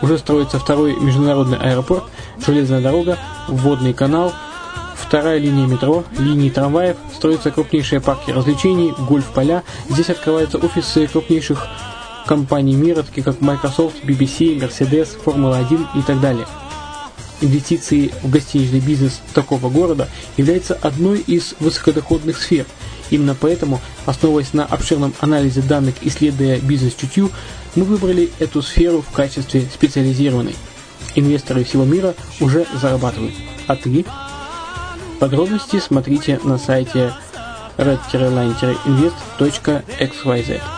Уже строится второй международный аэропорт, железная дорога, водный канал, вторая линия метро, линии трамваев, строятся крупнейшие парки развлечений, гольф-поля. Здесь открываются офисы крупнейших компаний мира, таких как Microsoft, BBC, Mercedes, Формула-1 и так далее. Инвестиции в гостиничный бизнес такого города является одной из высокодоходных сфер. Именно поэтому, основываясь на обширном анализе данных, исследуя бизнес-чутью, мы выбрали эту сферу в качестве специализированной. Инвесторы всего мира уже зарабатывают. А ты? Подробности смотрите на сайте red-line-invest.xyz.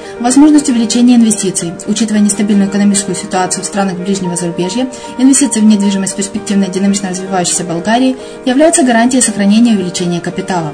Возможность увеличения инвестиций. Учитывая нестабильную экономическую ситуацию в странах ближнего зарубежья, инвестиции в недвижимость перспективной динамично развивающейся Болгарии являются гарантией сохранения и увеличения капитала.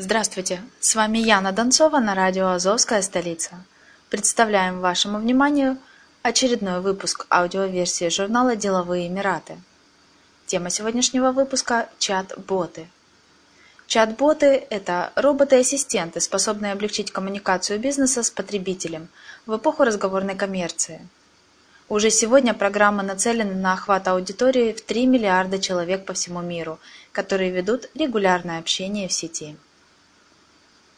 Здравствуйте, с вами Яна Донцова на радио «Азовская столица». Представляем вашему вниманию очередной выпуск аудиоверсии журнала «Деловые Эмираты». Тема сегодняшнего выпуска – чат-боты. Чат-боты – это роботы-ассистенты, способные облегчить коммуникацию бизнеса с потребителем в эпоху разговорной коммерции. Уже сегодня программы нацелены на охват аудитории в 3 миллиарда человек по всему миру, которые ведут регулярное общение в сети.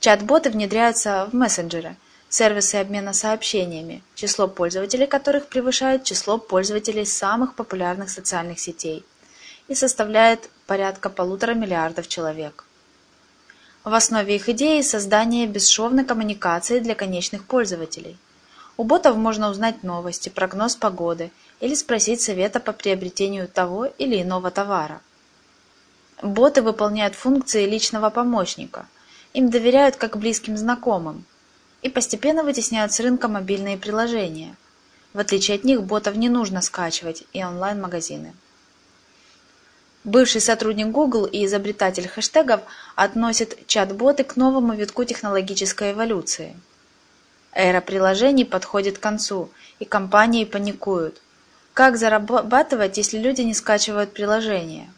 Чат-боты внедряются в мессенджеры, сервисы обмена сообщениями, число пользователей которых превышает число пользователей самых популярных социальных сетей и составляет порядка полутора миллиардов человек. В основе их идеи создание бесшовной коммуникации для конечных пользователей. У ботов можно узнать новости, прогноз погоды или спросить совета по приобретению того или иного товара. Боты выполняют функции личного помощника. Им доверяют как близким знакомым и постепенно вытесняют с рынка мобильные приложения. В отличие от них, ботов не нужно скачивать и онлайн-магазины. Бывший сотрудник Google и изобретатель хэштегов относит чат-боты к новому витку технологической эволюции. Эра приложений подходит к концу, и компании паникуют. Как зарабатывать, если люди не скачивают приложения?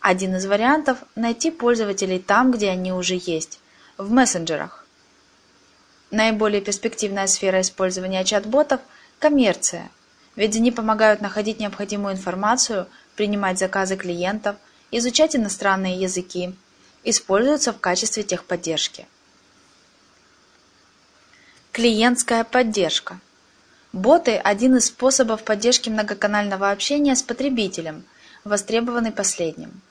Один из вариантов – найти пользователей там, где они уже есть, в мессенджерах. Наиболее перспективная сфера использования чат-ботов – коммерция, ведь они помогают находить необходимую информацию – принимать заказы клиентов, изучать иностранные языки, используются в качестве техподдержки. Клиентская поддержка. Боты – один из способов поддержки многоканального общения с потребителем, востребованный последним.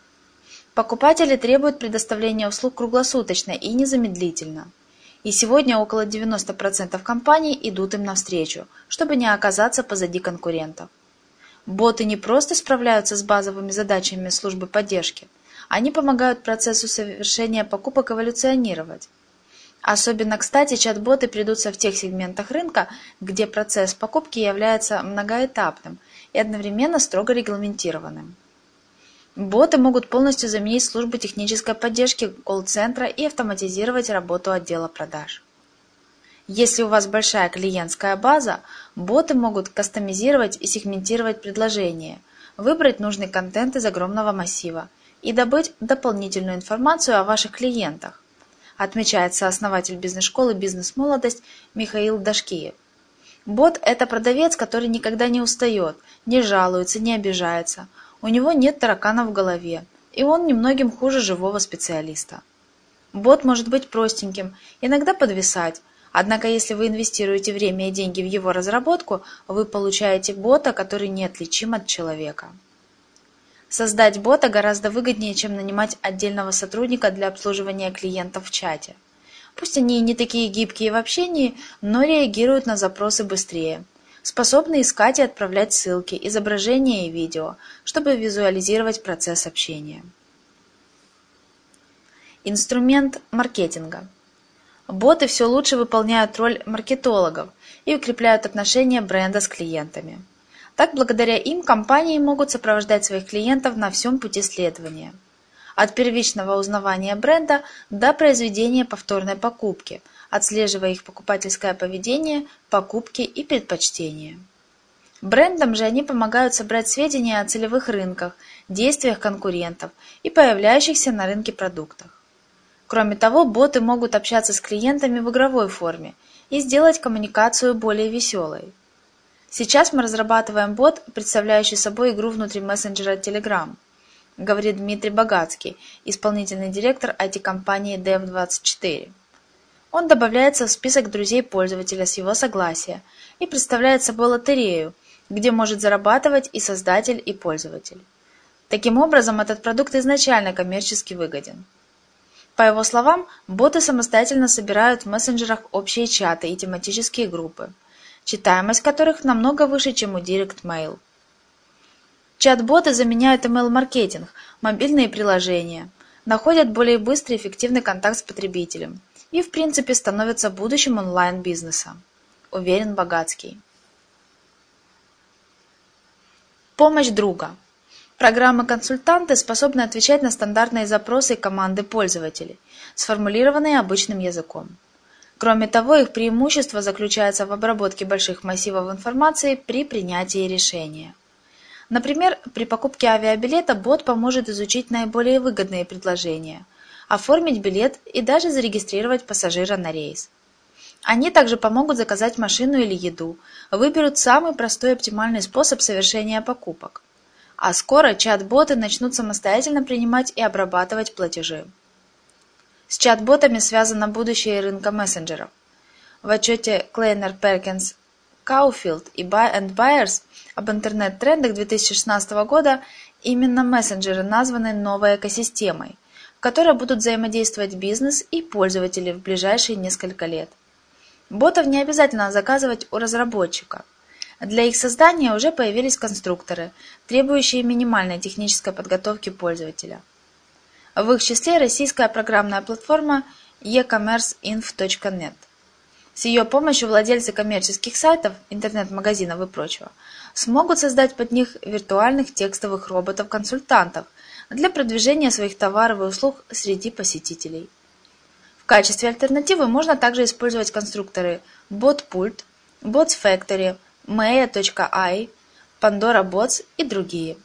Покупатели требуют предоставления услуг круглосуточно и незамедлительно. И сегодня около 90% компаний идут им навстречу, чтобы не оказаться позади конкурентов. Боты не просто справляются с базовыми задачами службы поддержки, они помогают процессу совершения покупок эволюционировать. Особенно кстати чат-боты придутся в тех сегментах рынка, где процесс покупки является многоэтапным и одновременно строго регламентированным. Боты могут полностью заменить службу технической поддержки колл-центра и автоматизировать работу отдела продаж. Если у вас большая клиентская база, боты могут кастомизировать и сегментировать предложения, выбрать нужный контент из огромного массива и добыть дополнительную информацию о ваших клиентах, отмечает сооснователь бизнес-школы «Бизнес-молодость» Михаил Дашкиев. Бот – это продавец, который никогда не устает, не жалуется, не обижается. У него нет тараканов в голове, и он немногим хуже живого специалиста. Бот может быть простеньким, иногда подвисать, Однако если вы инвестируете время и деньги в его разработку, вы получаете бота, который неотличим от человека. Создать бота гораздо выгоднее, чем нанимать отдельного сотрудника для обслуживания клиентов в чате. Пусть они не такие гибкие в общении, но реагируют на запросы быстрее. Способны искать и отправлять ссылки, изображения и видео, чтобы визуализировать процесс общения. Инструмент маркетинга – Боты все лучше выполняют роль маркетологов и укрепляют отношения бренда с клиентами. Так, благодаря им компании могут сопровождать своих клиентов на всем пути следования. От первичного узнавания бренда до произведения повторной покупки, отслеживая их покупательское поведение, покупки и предпочтения. Брендам же они помогают собрать сведения о целевых рынках, действиях конкурентов и появляющихся на рынке продуктах. Кроме того, боты могут общаться с клиентами в игровой форме и сделать коммуникацию более веселой. Сейчас мы разрабатываем бот, представляющий собой игру внутри мессенджера Telegram, говорит Дмитрий Богатский, исполнительный директор IT-компании Dev24. Он добавляется в список друзей пользователя с его согласия и представляет собой лотерею, где может зарабатывать и создатель, и пользователь. Таким образом, этот продукт изначально коммерчески выгоден. По его словам, боты самостоятельно собирают в мессенджерах общие чаты и тематические группы, читаемость которых намного выше, чем у Direct Mail. Чат-боты заменяют email-маркетинг, мобильные приложения, находят более быстрый и эффективный контакт с потребителем и, в принципе, становятся будущим онлайн-бизнеса, уверен Богатский. Помощь друга – Программы-консультанты способны отвечать на стандартные запросы команды пользователей, сформулированные обычным языком. Кроме того, их преимущество заключается в обработке больших массивов информации при принятии решения. Например, при покупке авиабилета бот поможет изучить наиболее выгодные предложения, оформить билет и даже зарегистрировать пассажира на рейс. Они также помогут заказать машину или еду, выберут самый простой и оптимальный способ совершения покупок. А скоро чат-боты начнут самостоятельно принимать и обрабатывать платежи. С чат-ботами связано будущее рынка мессенджеров. В отчете Клейнер Перкинс Кауфилд и Buyers об интернет-трендах 2016 года именно мессенджеры названы новой экосистемой, в которой будут взаимодействовать бизнес и пользователи в ближайшие несколько лет. Ботов не обязательно заказывать у разработчика. Для их создания уже появились конструкторы, требующие минимальной технической подготовки пользователя. В их числе российская программная платформа e-commerceinf.net. С ее помощью владельцы коммерческих сайтов, интернет-магазинов и прочего смогут создать под них виртуальных текстовых роботов-консультантов для продвижения своих товаров и услуг среди посетителей. В качестве альтернативы можно также использовать конструкторы BotPult, Bots Factory, Maya.ai, Pandora Bots и другие.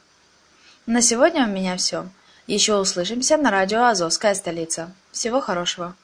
На сегодня у меня все. Еще услышимся на радио «Азовская столица». Всего хорошего!